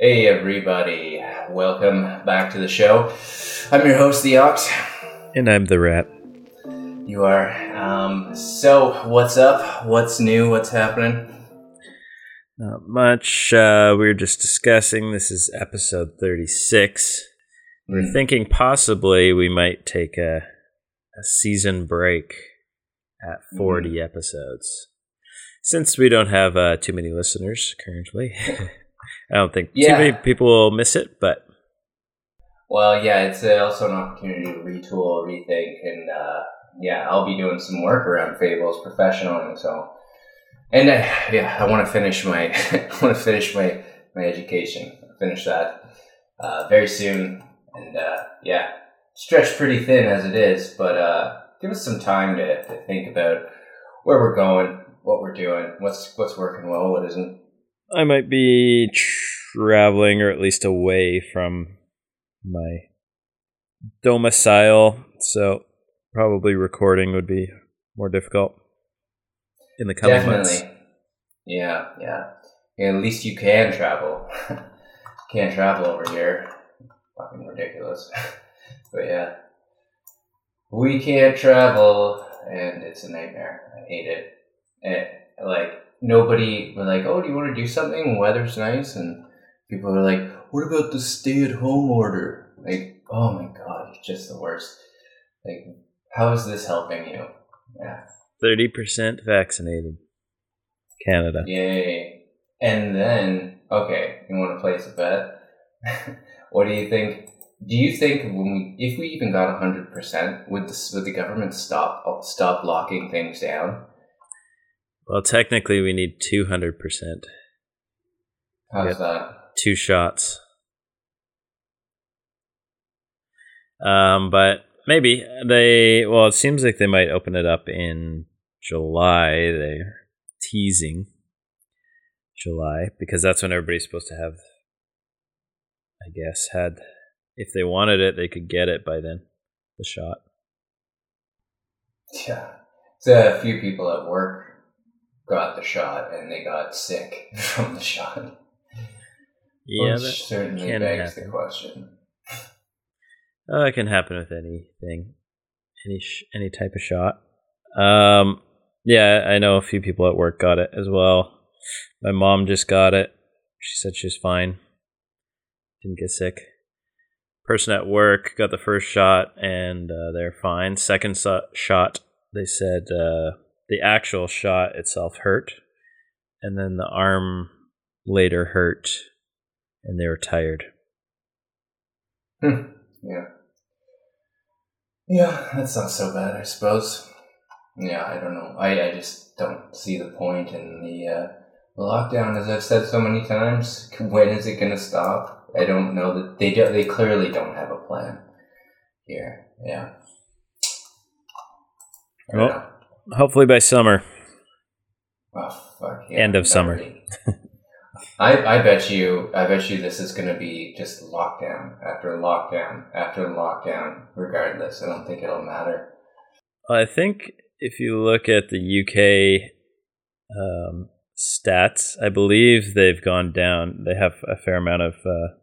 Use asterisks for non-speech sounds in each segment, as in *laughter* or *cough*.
Hey everybody, welcome back to the show. I'm your host, the Ox. And I'm the rat. You are. Um, so, what's up? What's new? What's happening? Not much. Uh, we were just discussing. This is episode 36. We're Mm. thinking possibly we might take a, a season break at 40 episodes. Since we don't have uh, too many listeners currently, *laughs* I don't think Yeah. too many people will miss it, but Well, yeah, it's uh, also an opportunity to retool, rethink, and uh, yeah, I'll be doing some work around Fables professionally. So, and uh, yeah, I want to finish my *laughs* I want to finish my my education. Finish that uh, very soon, and uh, yeah, stretched pretty thin as it is, but uh, give us some time to, to think about where we're going, what we're doing, what's what's working well, what isn't. I might be traveling or at least away from my domicile, so probably recording would be more difficult in the coming Definitely. months. Yeah, yeah. And at least you can travel. *laughs* Can't travel over here. Fucking ridiculous. *laughs* but yeah. We can't travel and it's a nightmare. I hate it. And like nobody we're like, Oh, do you want to do something? Weather's nice and people are like, What about the stay at home order? Like, oh my god, it's just the worst. Like, how is this helping you? Yeah. 30% vaccinated. Canada. Yay. And then, okay, you want to place a bet? *laughs* what do you think? Do you think when we, if we even got hundred percent, would the would the government stop stop locking things down? Well, technically, we need 200%. How's that? Two shots. Um, but maybe they, well, it seems like they might open it up in July. They're teasing July because that's when everybody's supposed to have, I guess, had, if they wanted it, they could get it by then, the shot. Yeah, so a few people at work got the shot and they got sick *laughs* from the shot. Yeah, which that, certainly begs the question. Uh, it can happen with anything, any sh- any type of shot. Um, yeah, I know a few people at work got it as well. My mom just got it. She said she was fine, didn't get sick. Person at work got the first shot and uh, they're fine. Second so- shot, they said uh, the actual shot itself hurt, and then the arm later hurt, and they were tired. Hmm. Yeah. Yeah, that's not so bad, I suppose. Yeah, I don't know. I, I just don't see the point in the uh, lockdown, as I've said so many times. When is it going to stop? I don't know that they do, they clearly don't have a plan here. Yeah. Well, know. Hopefully by summer. Oh, fuck yeah, End of summer. *laughs* I, I bet you I bet you this is going to be just lockdown after lockdown after lockdown regardless. I don't think it'll matter. I think if you look at the UK um, stats, I believe they've gone down. They have a fair amount of uh,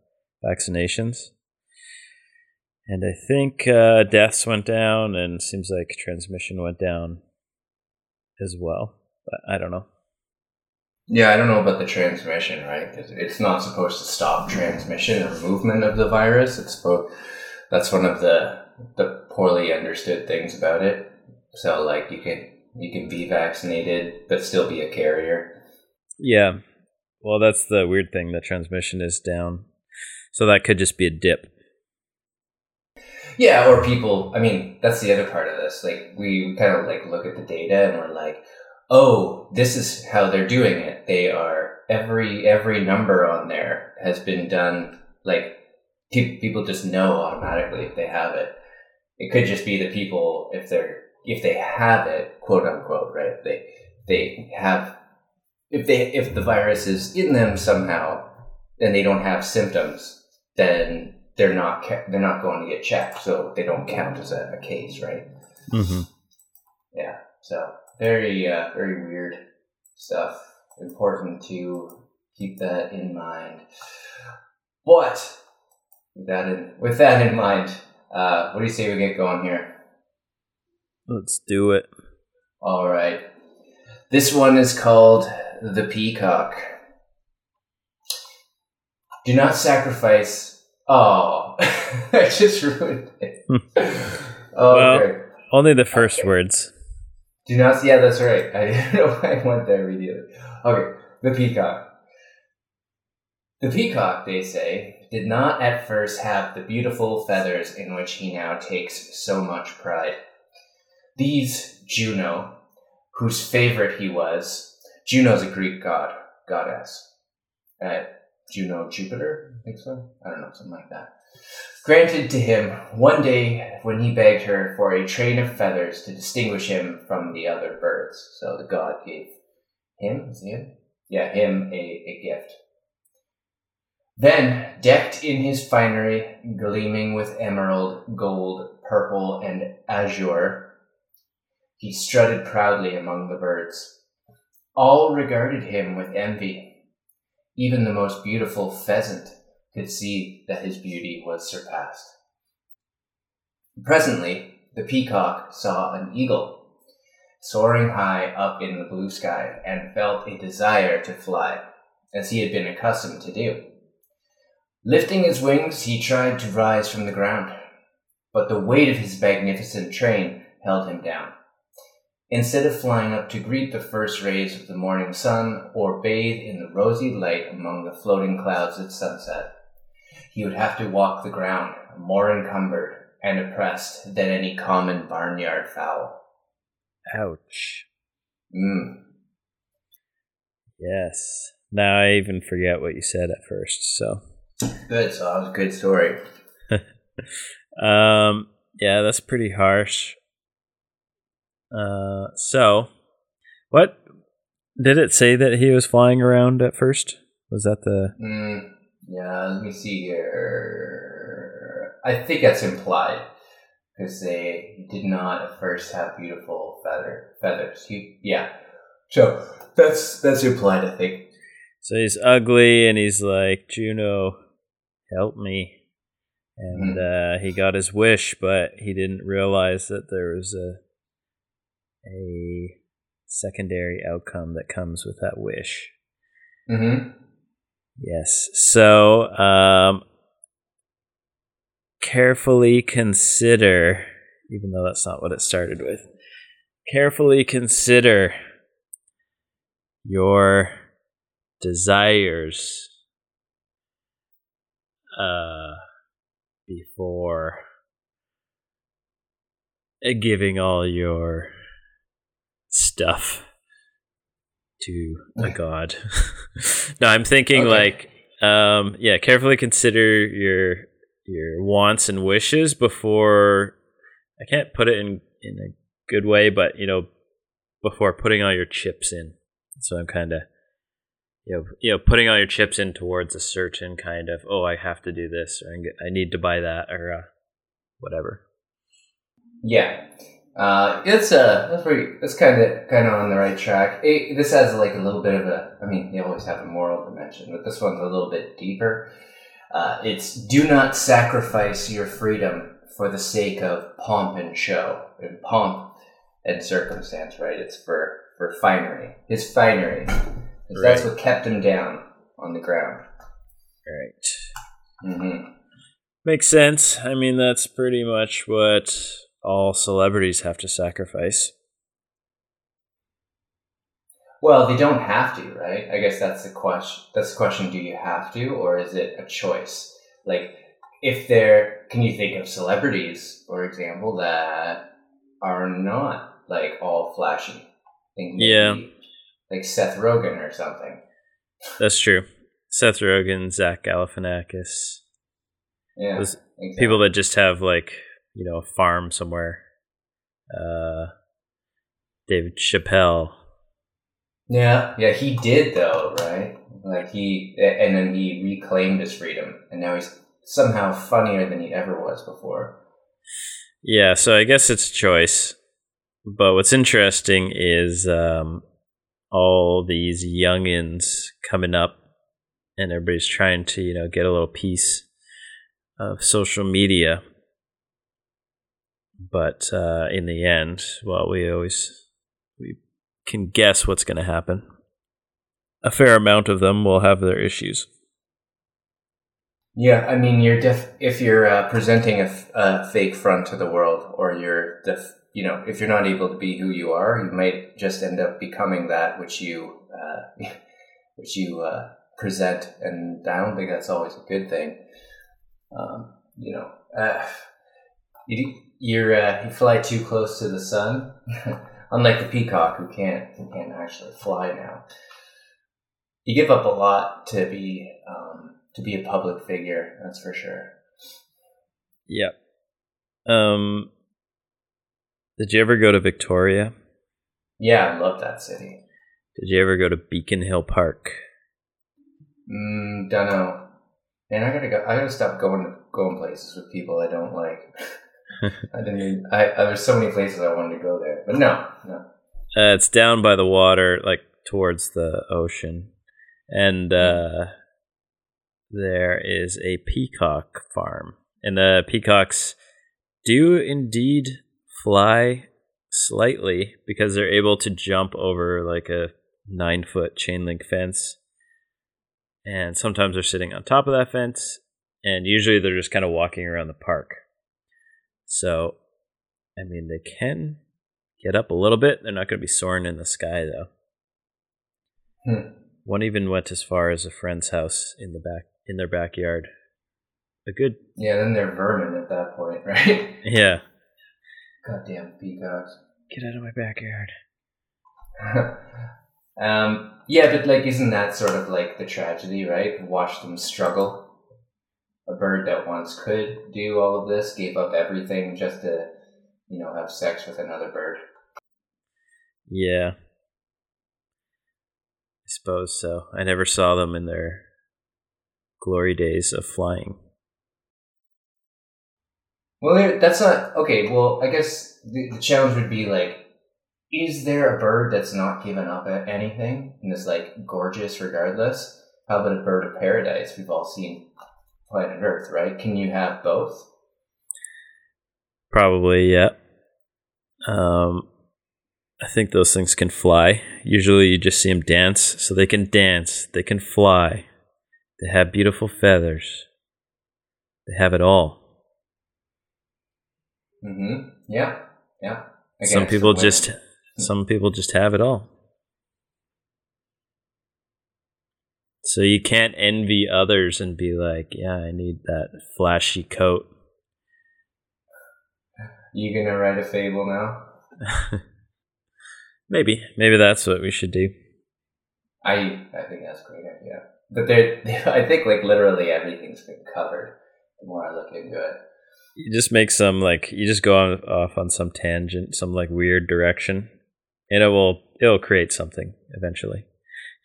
vaccinations. And I think uh, deaths went down, and seems like transmission went down as well. But I don't know. Yeah, I don't know about the transmission, right? it's not supposed to stop transmission or movement of the virus. It's supposed, that's one of the the poorly understood things about it. So like you can you can be vaccinated but still be a carrier. Yeah. Well, that's the weird thing. The transmission is down. So that could just be a dip. Yeah, or people. I mean, that's the other part of this. Like, we kind of like look at the data and we're like, oh, this is how they're doing it. They are every every number on there has been done. Like, pe- people just know automatically if they have it. It could just be the people if they're if they have it, quote unquote, right? If they they have if they if the virus is in them somehow, and they don't have symptoms, then they're not ca- they're not going to get checked, so they don't count as a, a case, right? Mm-hmm. Yeah. So very uh, very weird stuff. Important to keep that in mind. But with that in with that in mind, uh, what do you say we get going here? Let's do it. All right. This one is called the peacock. Do not sacrifice. Oh, *laughs* I just ruined it. oh, Well- okay. Only the first words. Do not. Yeah, that's right. I *laughs* didn't know why I went there immediately. Okay, the peacock. The peacock, they say, did not at first have the beautiful feathers in which he now takes so much pride. These Juno, whose favorite he was, Juno's a Greek god, goddess. Uh, Juno, Jupiter, I think so. I don't know, something like that. Granted to him one day when he begged her for a train of feathers to distinguish him from the other birds. So the god gave him, is him? Yeah, him a, a gift. Then, decked in his finery, gleaming with emerald, gold, purple, and azure, he strutted proudly among the birds. All regarded him with envy. Even the most beautiful pheasant could see that his beauty was surpassed. Presently, the peacock saw an eagle soaring high up in the blue sky and felt a desire to fly, as he had been accustomed to do. Lifting his wings, he tried to rise from the ground, but the weight of his magnificent train held him down. Instead of flying up to greet the first rays of the morning sun or bathe in the rosy light among the floating clouds at sunset, he would have to walk the ground, more encumbered and oppressed than any common barnyard fowl. Ouch. Mm. Yes. Now I even forget what you said at first. So, Good, so that was a good story. *laughs* um, yeah, that's pretty harsh. Uh, so what did it say that he was flying around at first? Was that the Mm, yeah, let me see here. I think that's implied because they did not at first have beautiful feather feathers. He, yeah, so that's that's implied. I think. so he's ugly and he's like Juno, help me, and uh, he got his wish, but he didn't realize that there was a a secondary outcome that comes with that wish. Mm-hmm. Yes. So, um, carefully consider, even though that's not what it started with, carefully consider your desires uh, before giving all your stuff to a god. *laughs* no, I'm thinking Okay. like um yeah, carefully consider your your wants and wishes before I can't put it in in a good way, but you know, before putting all your chips in. So I'm kind of you know, you know, putting all your chips in towards a certain kind of, oh, I have to do this, or I need to buy that, or uh, whatever. Yeah, uh, it's uh, that's pretty. That's kind of kind of on the right track. It, this has like a little bit of a. I mean, they always have a moral dimension, but this one's a little bit deeper. Uh, it's do not sacrifice your freedom for the sake of pomp and show, and pomp and circumstance. Right? It's for for finery. His finery. 'Cause That's what kept him down on the ground. Right. hmm Makes sense. I mean, that's pretty much what all celebrities have to sacrifice. Well, they don't have to, right? I guess that's the question. That's the question: Do you have to, or is it a choice? Like, if there, can you think of celebrities, for example, that are not like all flashy? Think Yeah. maybe, like Seth Rogen or something. That's true. Seth Rogen, Zach Galifianakis, Yeah, exactly. people that just have like you know a farm somewhere. Uh, David Chappelle. Yeah, yeah, he did though, right? Like he, and then he reclaimed his freedom, and now he's somehow funnier than he ever was before. Yeah, so I guess it's a choice. But what's interesting is um, all these youngins coming up and everybody's trying to you know get a little piece of social media. But uh, in the end, well, we always we can guess what's going to happen. A fair amount of them will have their issues. Yeah, I mean, you're def- if you're uh, presenting a, f- a fake front to the world, or you're def- you know, if you're not able to be who you are, you might just end up becoming that which you uh, *laughs* which you uh, present, and I don't think that's always a good thing. Um, you know, uh, you you're uh, you fly too close to the sun, *laughs* unlike the peacock who can't who can't actually fly now. You give up a lot to be. Um, to be a public figure. That's for sure. Yep. Um, did you ever go to Victoria? Yeah, I love that city. Did you ever go to Beacon Hill Park? Mm, don't know. And I gotta go. I gotta stop going to going places with people I don't like. *laughs* I didn't. Even, I, I there's so many places I wanted to go there, but no, no. Uh, it's down by the water, like towards the ocean, and uh, there is a peacock farm, and the peacocks do indeed fly slightly because they're able to jump over like a nine foot chain link fence. And sometimes they're sitting on top of that fence, and usually they're just kind of walking around the park. So, I mean, they can get up a little bit. They're not going to be soaring in the sky, though. Hmm. One even went as far as a friend's house in the back in their backyard. A good Yeah, then they're vermin at that point, *laughs* right? yeah. Goddamn peacocks. Get out of my backyard. *laughs* um, yeah, but like, isn't that sort of like the tragedy, right? Watch them struggle. A bird that once could do all of this gave up everything just to, you know, have sex with another bird. Yeah. I suppose so. I never saw them in their glory days of flying. Well, that's not okay. Well, I guess the, the challenge would be like, is there a bird that's not given up at anything and is like gorgeous regardless? How about a bird of paradise? We've all seen Planet Earth, right? Can you have both? Probably, yeah. Um, I think those things can fly. Usually, you just see them dance, so they can dance, they can fly, they have beautiful feathers, they have it all. Mm-hmm. Yeah, yeah. some people just, some people just have it all. So you can't envy others and be like, "Yeah, I need that flashy coat." You gonna write a fable now? *laughs* maybe, maybe that's what we should do. I I think that's a great idea. But there, *laughs* I think like literally everything's been covered. The more I look into it. You just make some like you just go on, off on some tangent, some like weird direction, and it will it'll create something eventually.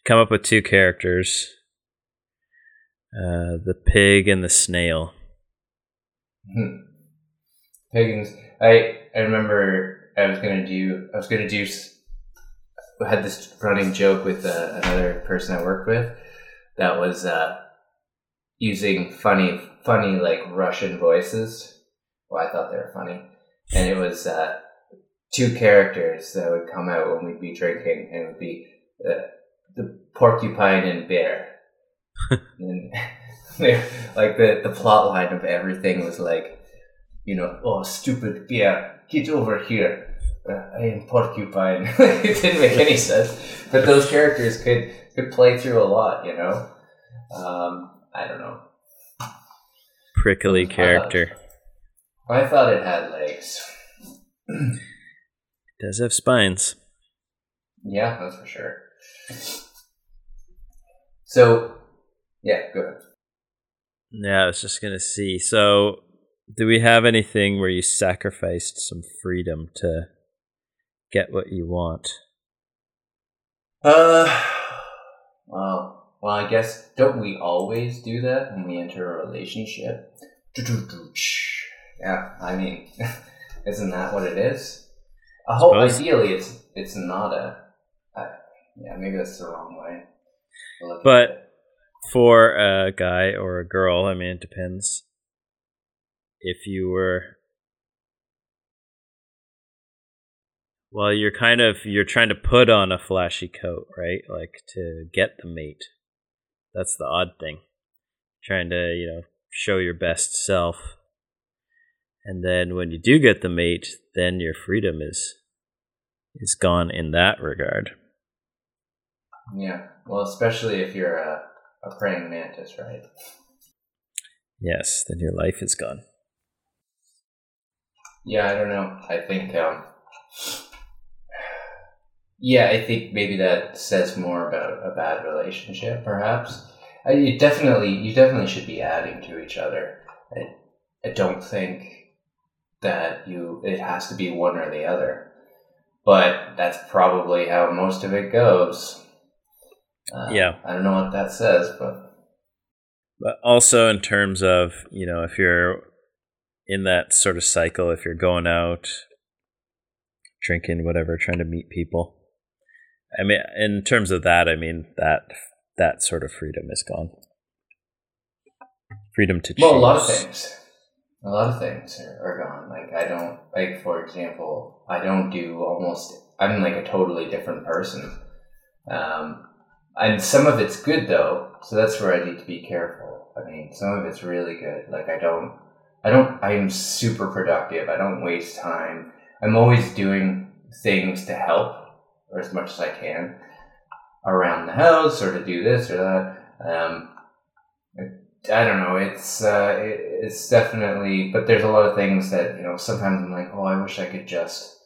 Come up with two characters, uh, the pig and the snail. Hmm. Pagans. I I remember I was gonna do I was gonna do I had this running joke with uh, another person I worked with that was uh, using funny funny like Russian voices. Well, I thought they were funny, and it was uh, two characters that would come out when we'd be drinking, and it would be uh, the porcupine and bear. *laughs* and *laughs* like the the plot line of everything was like you know, oh, stupid bear, get over here. Uh, I am porcupine. *laughs* it didn't make any sense, but those characters could could play through a lot, you know. Um, I don't know. Prickly character. I thought it had legs. It does have spines. Yeah, that's for sure. So, yeah, go ahead. Yeah, I was just gonna see. So, do we have anything where you sacrificed some freedom to get what you want? Uh, well, well, I guess don't we always do that when we enter a relationship? Yeah, I mean, *laughs* isn't that what it is? I hope ideally it's it's not a. Yeah, maybe that's the wrong way. But- for a guy or a girl, I mean, it depends. If you were well, you're kind of you're trying to put on a flashy coat, right? Like to get the mate. That's the odd thing. Trying to, you know, show your best self. And then when you do get the mate, then your freedom is is gone in that regard. Yeah. Well, especially if you're a, a praying mantis, right? Yes, then your life is gone. Yeah, I don't know. I think, um, yeah, I think maybe that says more about a bad relationship, perhaps. I, you definitely, you definitely should be adding to each other. I, I don't think that you it has to be one or the other, but that's probably how most of it goes. Uh, Yeah. I don't know what that says, but But also in terms of, you know, if you're in that sort of cycle, if you're going out, drinking, whatever, trying to meet people. I mean, in terms of that, I mean that that sort of freedom is gone. Freedom to choose. Well, a lot of things. A lot of things are, are gone. Like I don't like, for example, I don't do almost. I'm like a totally different person. Um, and some of it's good though, so that's where I need to be careful. I mean, some of it's really good. Like I don't, I don't. I'm super productive. I don't waste time. I'm always doing things to help, or as much as I can, around the house, or to do this or that. Um, I don't know. It's uh, it, it's definitely, but there's a lot of things that you know. Sometimes I'm like, oh, I wish I could just,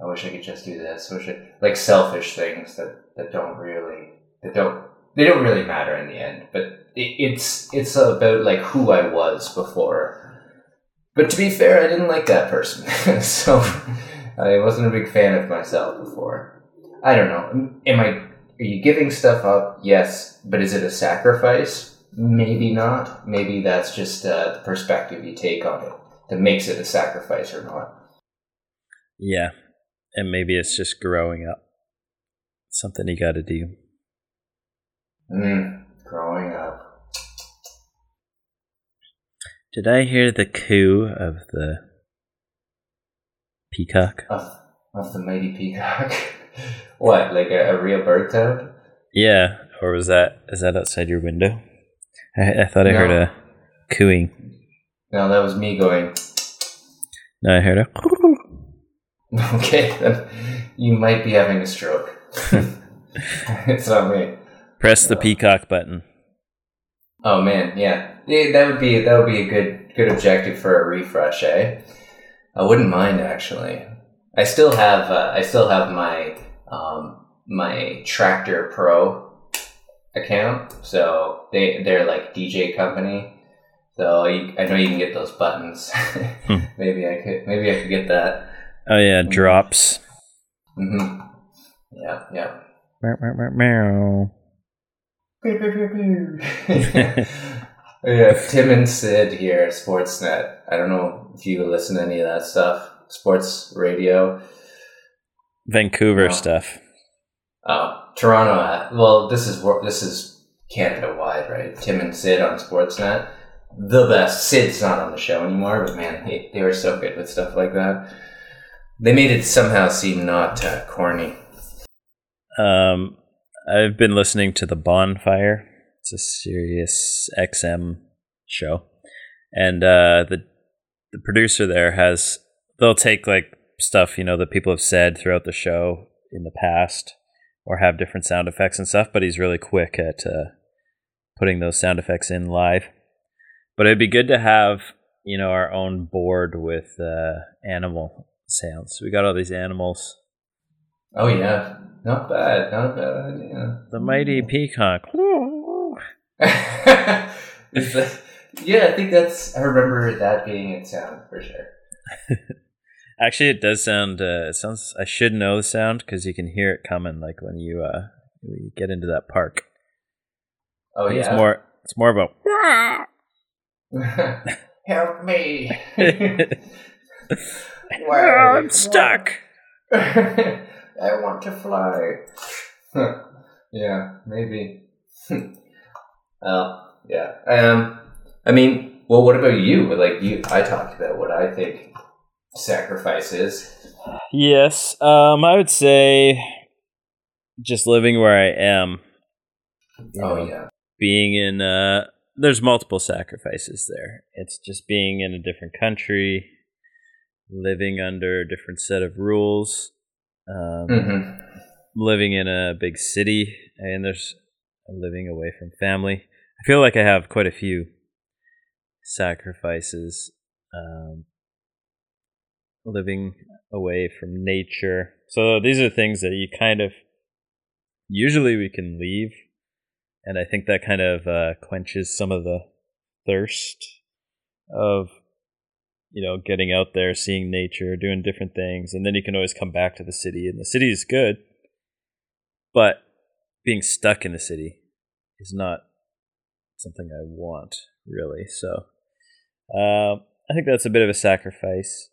I wish I could just do this. I wish I, like selfish things that that don't really that don't they don't really matter in the end. But it, it's it's about like who I was before. But to be fair, I didn't like that person, *laughs* so I wasn't a big fan of myself before. I don't know. Am I? Are you giving stuff up? Yes, but is it a sacrifice? Maybe not. Maybe that's just uh, the perspective you take on it that makes it a sacrifice or not. Yeah. And maybe it's just growing up. Something you got to do. Mm, growing up. Did I hear the coo of the peacock? Of, of the mighty peacock. *laughs* what, like a, a real bird toad? Yeah, or was that is that outside your window? I, I thought I heard a cooing. No, that was me going, No, I heard a. *laughs* okay, then you might be having a stroke. *laughs* it's not me. Press the peacock button. Oh man, yeah. yeah, that would be that would be a good good objective for a refresh, eh? I wouldn't mind actually. I still have uh, I still have my um, my Traktor Pro account, so they they're like DJ company. So you, I know you can get those buttons. *laughs* maybe I could maybe I could get that. Oh yeah, drops. hmm Yeah, yeah. Meow, meow, meow, meow. *laughs* yeah, Tim and Sid here at Sportsnet. I don't know if you listen to any of that stuff. Sports radio. Vancouver No. stuff. Oh, Toronto. uh, Well, this is this is Canada wide, right? Tim and Sid on Sportsnet. The best. Sid's not on the show anymore, but man, they, they were so good with stuff like that. They made it somehow seem not uh, corny. Um, I've been listening to the Bonfire. It's a Sirius XM show, and uh, the the producer there has they'll take like stuff you know that people have said throughout the show in the past, or have different sound effects and stuff. But he's really quick at uh, putting those sound effects in live. But it'd be good to have you know our own board with uh, animal sounds. We got all these animals. Oh yeah, not bad, not a bad idea. The mighty peacock. *laughs* Is yeah, I think that's. I remember that being its sound for sure. *laughs* Actually, it does sound. Uh, it sounds. I should know the sound because you can hear it coming. Like when you uh, when you get into that park. Oh yeah. It's more. It's more about. *laughs* Help me! I'm stuck. I want to fly. yeah, maybe. Uh, yeah. Um, I mean, well, what about you? Like you, I talked about what I think sacrifice is. Yes, um, I would say just living where I am. Oh know, yeah, being in. Uh, there's multiple sacrifices there. It's just being in a different country, living under a different set of rules, um, mm-hmm. living in a big city, and there's living away from family. I feel like I have quite a few sacrifices. Um, living away from nature. So these are things that you kind of usually we can leave, and I think that kind of uh, quenches some of the thirst of you know getting out there, seeing nature, doing different things, and then you can always come back to the city, and the city is good, but being stuck in the city is not something I want really. So. Uh, I think that's a bit of a sacrifice.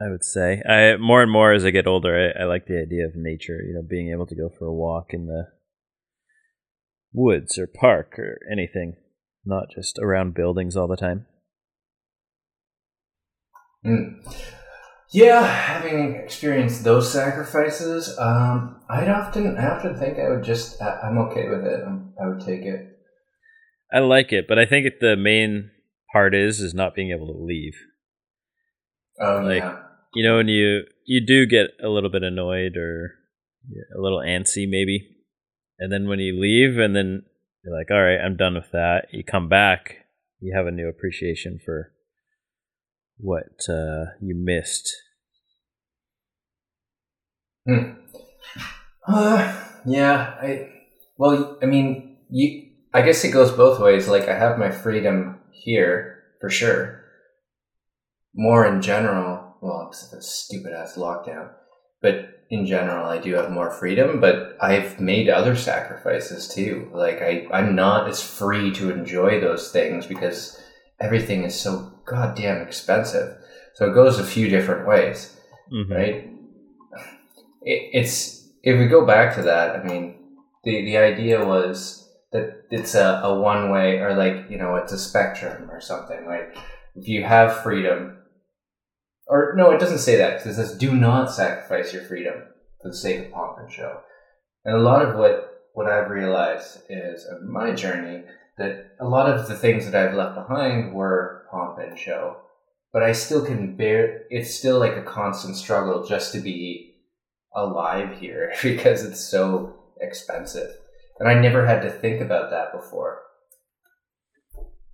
I would say. I more and more as I get older, I, I, like the idea of nature. You know, being able to go for a walk in the woods or park or anything, not just around buildings all the time. Mm. Yeah, having experienced those sacrifices, um, I'd often, I often think I would just, I, I'm okay with it. I'm, I would take it. I like it, but I think the main part is is not being able to leave. Oh like, yeah you know when you you do get a little bit annoyed or a little antsy maybe and then when you leave and then you're like all right i'm done with that you come back you have a new appreciation for what uh, you missed hmm. uh, yeah i well i mean you i guess it goes both ways like i have my freedom here for sure more in general well, except a stupid ass lockdown. But in general, I do have more freedom, but I've made other sacrifices too. Like I, I'm not as free to enjoy those things because everything is so goddamn expensive. So it goes a few different ways, mm-hmm. right? It, it's if we go back to that. I mean, the the idea was that it's a, a one way or like you know it's a spectrum or something. Like if you have freedom, or no, it doesn't say that because it says do not sacrifice your freedom for the sake of pomp and show. And a lot of what what I've realized is in my journey that a lot of the things that I've left behind were pomp and show, but I still can bear. It's still like a constant struggle just to be alive here *laughs* because it's so expensive, and I never had to think about that before.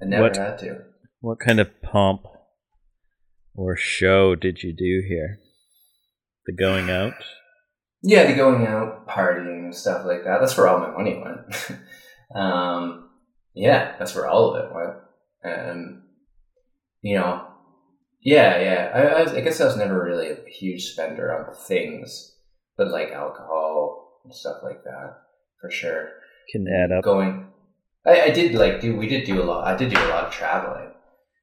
I never what, had to. What kind of pomp or show did you do here? The going out? Yeah, the going out, partying, and stuff like that. That's where all my money went. *laughs* um, yeah, that's where all of it went. And, you know, yeah, yeah. I, I, I, guess I was never really a huge spender on things, but like alcohol and stuff like that, for sure. Can add up. Going, I, I did like do. We did do a lot. I did do a lot of traveling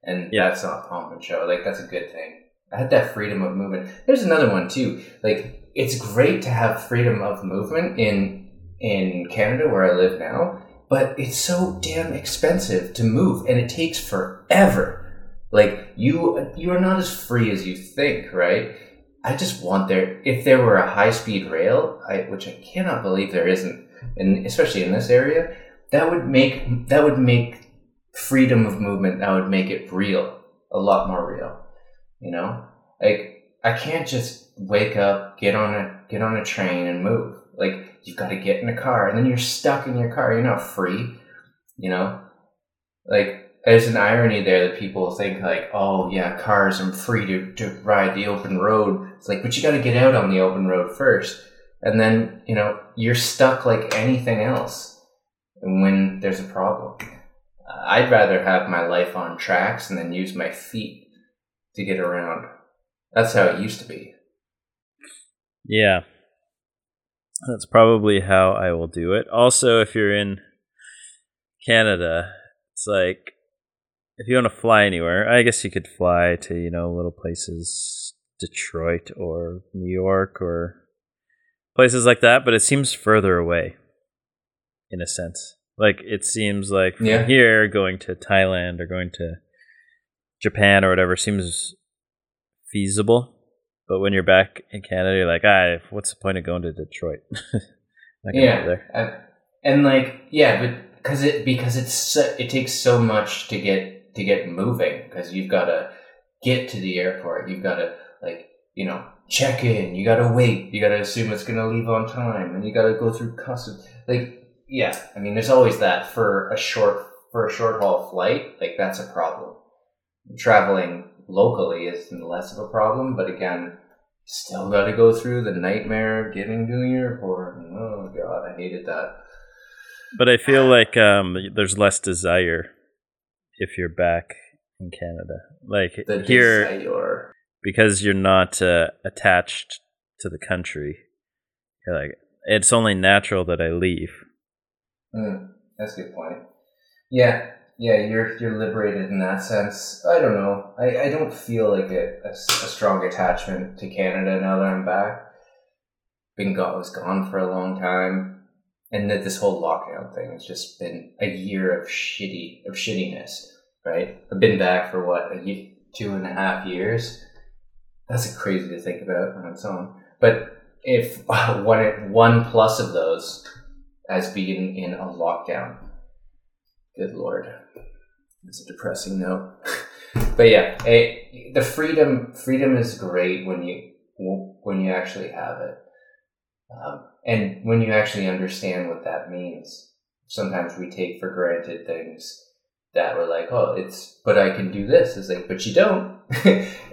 and yeah. that's not pomp and show. Like that's a good thing. I had that freedom of movement. There's another one too. Like it's great to have freedom of movement in in Canada where I live now, but it's so damn expensive to move and it takes forever. Like you you are not as free as you think, right? I just want there if there were a high speed rail, I, which I cannot believe there isn't, and especially in this area, that would make that would make freedom of movement that would make it real, a lot more real. You know, like I can't just wake up, get on a get on a train and move. Like you've got to get in a car, and then you're stuck in your car. You're not free. You know, like there's an irony there that people think like, oh yeah, cars, I'm free to, to ride the open road. It's like, but you got to get out on the open road first, and then you know you're stuck like anything else when there's a problem. I'd rather have my life on tracks and then use my feet to get around. That's how it used to be. Yeah. That's probably how I will do it. Also, if you're in Canada, it's like if you want to fly anywhere, I guess you could fly to, you know, little places, Detroit or New York or places like that, but it seems further away. in a sense. Like it seems like from Yeah. here going to Thailand or going to Japan or whatever seems feasible. But when you're back in Canada, you're like, ah, what's the point of going to Detroit? Not gonna go yeah, there. I- and like yeah, but because it because it's so, it takes so much to get to get moving because you've got to get to the airport, you've got to like you know check in, you got to wait, you got to assume it's gonna leave on time, and you got to go through customs. Like yeah, I mean, there's always that for a short for a short haul flight. Like that's a problem. Traveling locally is less of a problem, but again, still got to go through the nightmare of getting to the airport. Oh god, I hated that. But I feel like um, there's less desire if you're back in Canada. Like The here, desire. because you're not uh, attached to the country. You're like, it's only natural that I leave. Mm, that's a good point. Yeah, yeah, you're you're liberated in that sense. I don't know. I, I don't feel like a a strong attachment to Canada now that I'm back. Been gone, was gone for a long time, and that this whole lockdown thing has just been a year of shitty of shittiness. Right? I've been back for what a ye- two and a half years. That's crazy to think about on its own. But if *laughs* one one plus of those as being in a lockdown. Good lord, it's a depressing note. *laughs* but yeah, eh, the freedom freedom is great when you when you actually have it, um, and when you actually understand what that means. Sometimes we take for granted things that were like, oh, it's but I can do this. It's like, but you don't, *laughs*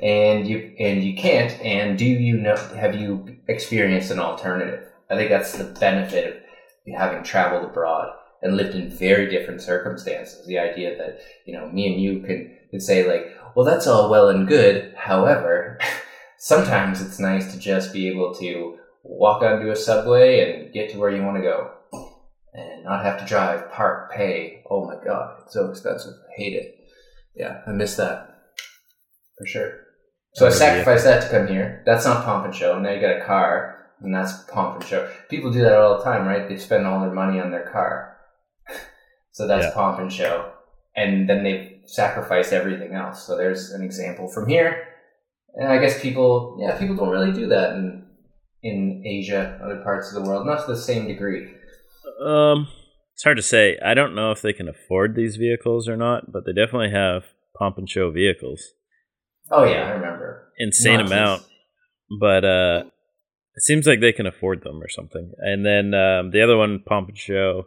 and you and you can't. And do you know? Have you experienced an alternative? I think that's the benefit of having traveled abroad and lived in very different circumstances. The idea that, you know, me and you can, could say like, well, that's all well and good. However, *laughs* sometimes it's nice to just be able to walk onto a subway and get to where you want to go and not have to drive, park, pay. Oh my God, it's so expensive. I hate it. Yeah, I miss that for sure. So I That would be it. sacrificed that to come here. That's not pomp and show. Now you got a car, and that's pomp and show. People do that all the time, right? They spend all their money on their car. *laughs* so that's Yeah. pomp and show. And then they sacrifice everything else. So there's an example from here. And I guess people, yeah, people don't really do that in in Asia, other parts of the world, not to the same degree. Um, it's hard to say. I don't know if they can afford these vehicles or not, but they definitely have pomp and show vehicles. Oh yeah, I remember. Insane Nazis. amount, but uh, it seems like they can afford them or something. And then um, the other one, pomp and show.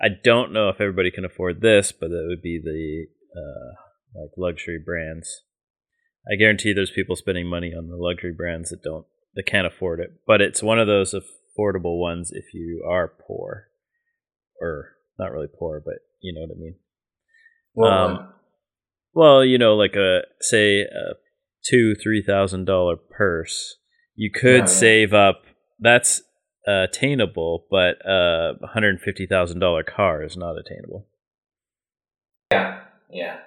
I don't know if everybody can afford this, but it would be the uh, like luxury brands. I guarantee there's people spending money on the luxury brands that don't that can't afford it. But it's one of those affordable ones if you are poor, or not really poor, but you know what I mean. Well, Um, Well, you know, like a say a two three thousand dollar purse, you could Yeah, yeah. save up. That's uh, attainable, but uh, a hundred and fifty thousand dollar car is not attainable. Yeah, yeah,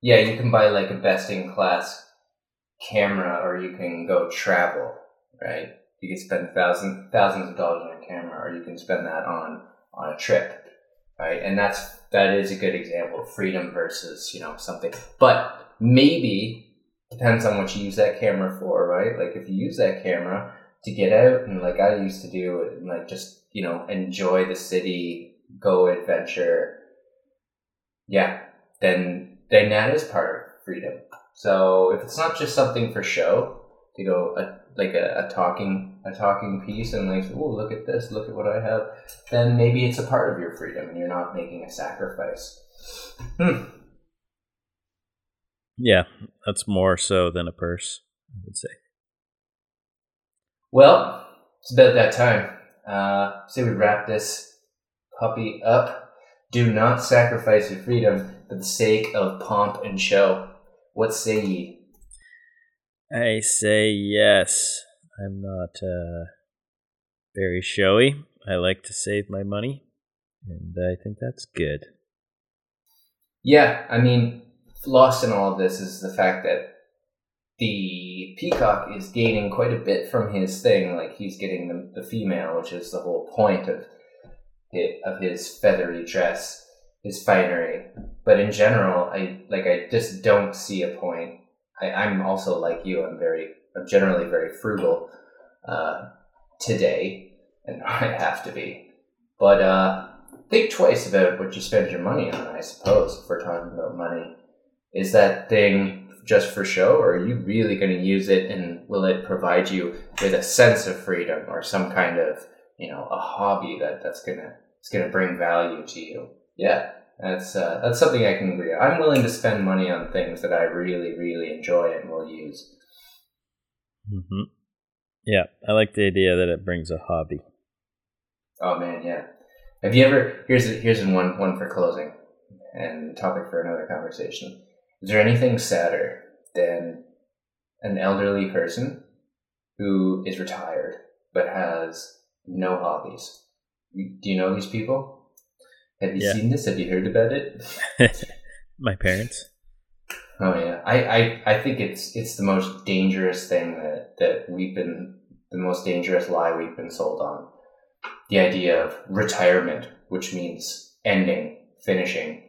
yeah. You can buy like a best in class camera, or you can go travel. Right? You can spend thousands thousands of dollars on a camera, or you can spend that on on a trip. Right? And that's that is a good example of freedom versus you know something. But maybe depends on what you use that camera for. Right? Like if you use that camera to get out and like I used to do and like just you know enjoy the city, go adventure yeah, then then that is part of freedom. So if it's not just something for show to go a, like a, a talking a talking piece and like oh look at this look at what I have, then maybe it's a part of your freedom and you're not making a sacrifice. Hmm. Yeah, that's more so than a purse, I would say. Well, it's about that time. Uh, say we wrap this puppy up. Do not sacrifice your freedom for the sake of pomp and show. What say ye? I say yes. I'm not uh, very showy. I like to save my money, and I think that's good. Yeah, I mean, lost in all of this is the fact that the peacock is gaining quite a bit from his thing. Like he's getting the, the female, which is the whole point of it, of his feathery dress, his finery. But in general, I like I just don't see a point. I, I'm also like you. I'm very, I'm generally very frugal uh, today, and *laughs* I have to be. But uh, think twice about what you spend your money on. I suppose if we're talking about money, is that thing just for show, or are you really going to use it, and will it provide you with a sense of freedom or some kind of you know a hobby that that's gonna it's gonna bring value to you? Yeah, that's uh, that's something I can agree. On. I'm willing to spend money on things that I really really enjoy and will use. Mm-hmm. Yeah, I like the idea that it brings a hobby. Oh man, yeah. Have you ever? Here's a, here's one one for closing, and topic for another conversation. Is there anything sadder than an elderly person who is retired but has no hobbies? Do you know these people? Have you yeah. seen this? Have you heard about it? *laughs* My parents. Oh yeah, I, I, I think it's it's the most dangerous thing that, that we've been the most dangerous lie we've been sold on. The idea of retirement, which means ending, finishing.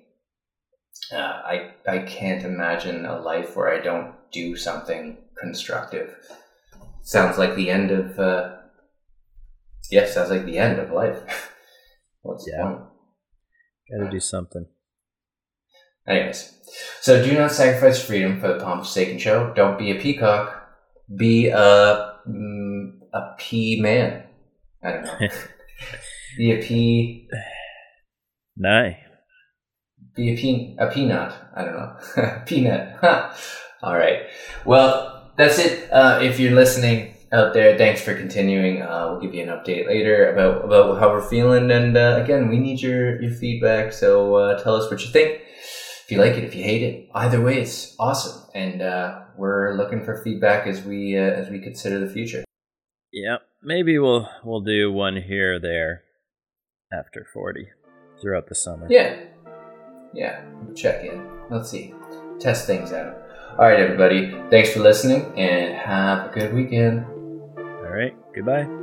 Uh, I I can't imagine a life where I don't do something constructive. Sounds like the end of. Uh, yeah, sounds like the end of life. *laughs* What's yeah. the point? Got to do something. Anyways, so do not sacrifice freedom for the pomp of steak and show. Don't be a peacock. Be a mm, a pea man. I don't know. *laughs* be a pea. No. Be a pea a peanut. I don't know. *laughs* peanut. All right. Well, that's it. Uh, if you're listening out there, thanks for continuing. Uh, we'll give you an update later about about how we're feeling. And uh, again, we need your your feedback. So uh, tell us what you think if you like it, if you hate it, either way, it's awesome. And uh, we're looking for feedback as we uh, as we consider the future. Yeah, maybe we'll we'll do one here or there after forty throughout the summer. Yeah, yeah. Check in. Let's see. Test things out. All right, everybody. Thanks for listening, and have a good weekend. All right. Goodbye.